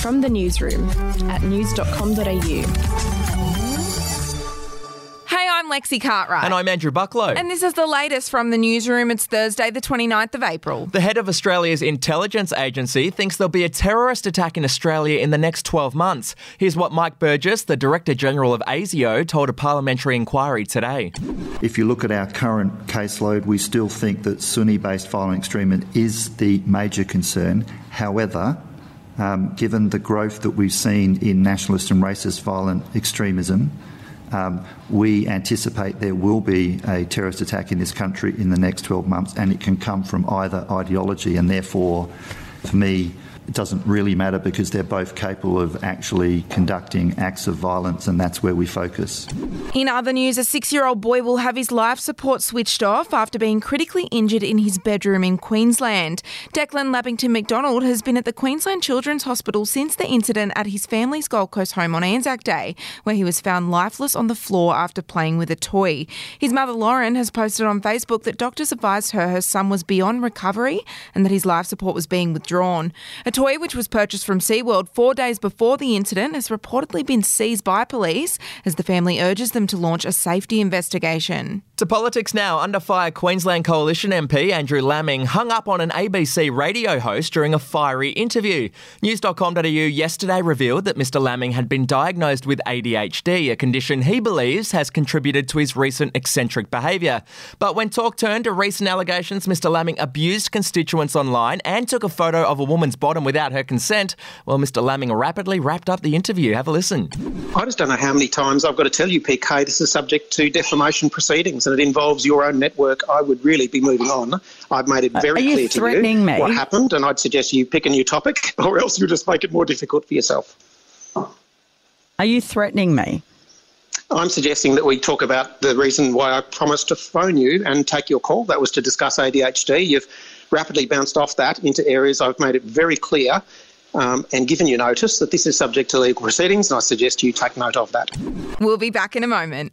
From the newsroom at news.com.au. Hey, I'm Lexi Cartwright. And I'm Andrew Bucklow. And this is the latest from the newsroom. It's Thursday, the 29th of April. the head of Australia's intelligence agency thinks there'll be a terrorist attack in Australia in the next 12 months. Here's what Mike Burgess, the Director General of ASIO, told a parliamentary inquiry today. If you look at our current caseload, we still think that Sunni based violent extremism is the major concern. However, um, given the growth that we've seen in nationalist and racist violent extremism, um, we anticipate there will be a terrorist attack in this country in the next 12 months, and it can come from either ideology, and therefore, for me, it doesn't really matter because they're both capable of actually conducting acts of violence, and that's where we focus. In other news, a six year old boy will have his life support switched off after being critically injured in his bedroom in Queensland. Declan Lappington McDonald has been at the Queensland Children's Hospital since the incident at his family's Gold Coast home on Anzac Day, where he was found lifeless on the floor after playing with a toy. His mother Lauren has posted on Facebook that doctors advised her her son was beyond recovery and that his life support was being withdrawn. A toy which was purchased from SeaWorld four days before the incident has reportedly been seized by police as the family urges them to launch a safety investigation. To politics now, under fire Queensland Coalition MP Andrew Laming hung up on an ABC radio host during a fiery interview. News.com.au yesterday revealed that Mr. Laming had been diagnosed with ADHD, a condition he believes has contributed to his recent eccentric behaviour. But when talk turned to recent allegations, Mr. Laming abused constituents online and took a photo of a woman's bottom without her consent, well, Mr. Laming rapidly wrapped up the interview. Have a listen. I just don't know how many times I've got to tell you, PK, this is subject to defamation proceedings and it involves your own network. I would really be moving on. I've made it very Are you clear to you me? what happened, and I'd suggest you pick a new topic or else you'll just make it more difficult for yourself. Are you threatening me? I'm suggesting that we talk about the reason why I promised to phone you and take your call. That was to discuss ADHD. You've rapidly bounced off that into areas I've made it very clear um, and given you notice that this is subject to legal proceedings, and I suggest you take note of that. We'll be back in a moment.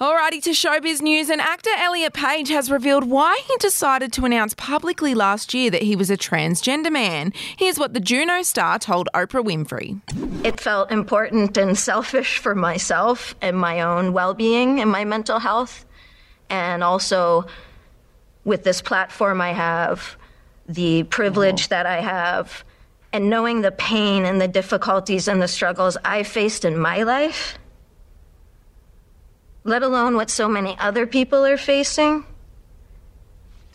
Alrighty to showbiz news, and actor Elliot Page has revealed why he decided to announce publicly last year that he was a transgender man. Here's what the Juno star told Oprah Winfrey. It felt important and selfish for myself and my own well being and my mental health. And also, with this platform I have, the privilege that I have, and knowing the pain and the difficulties and the struggles I faced in my life, let alone what so many other people are facing,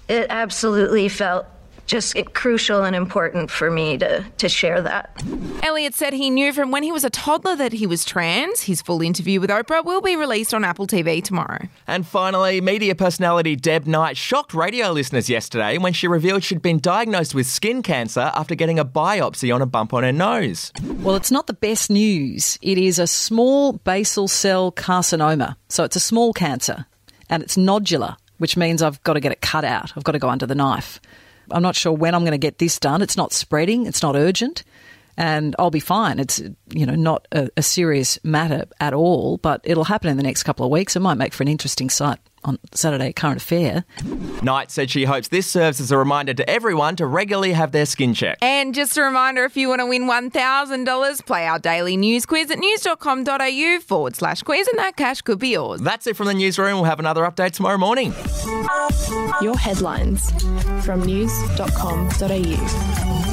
it absolutely felt just crucial and important for me to, to share that. Elliot said he knew from when he was a toddler that he was trans. His full interview with Oprah will be released on Apple TV tomorrow. And finally, media personality Deb Knight shocked radio listeners yesterday when she revealed she'd been diagnosed with skin cancer after getting a biopsy on a bump on her nose. Well, it's not the best news. It is a small basal cell carcinoma. So it's a small cancer and it's nodular, which means I've got to get it cut out. I've got to go under the knife. I'm not sure when I'm going to get this done. It's not spreading, it's not urgent, and I'll be fine. It's, you know, not a, a serious matter at all, but it'll happen in the next couple of weeks. It might make for an interesting sight on Saturday Current Affair. Knight said she hopes this serves as a reminder to everyone to regularly have their skin checked. And just a reminder if you want to win $1,000, play our daily news quiz at news.com.au forward slash quiz, and that cash could be yours. That's it from the newsroom. We'll have another update tomorrow morning. Your headlines from news.com.au.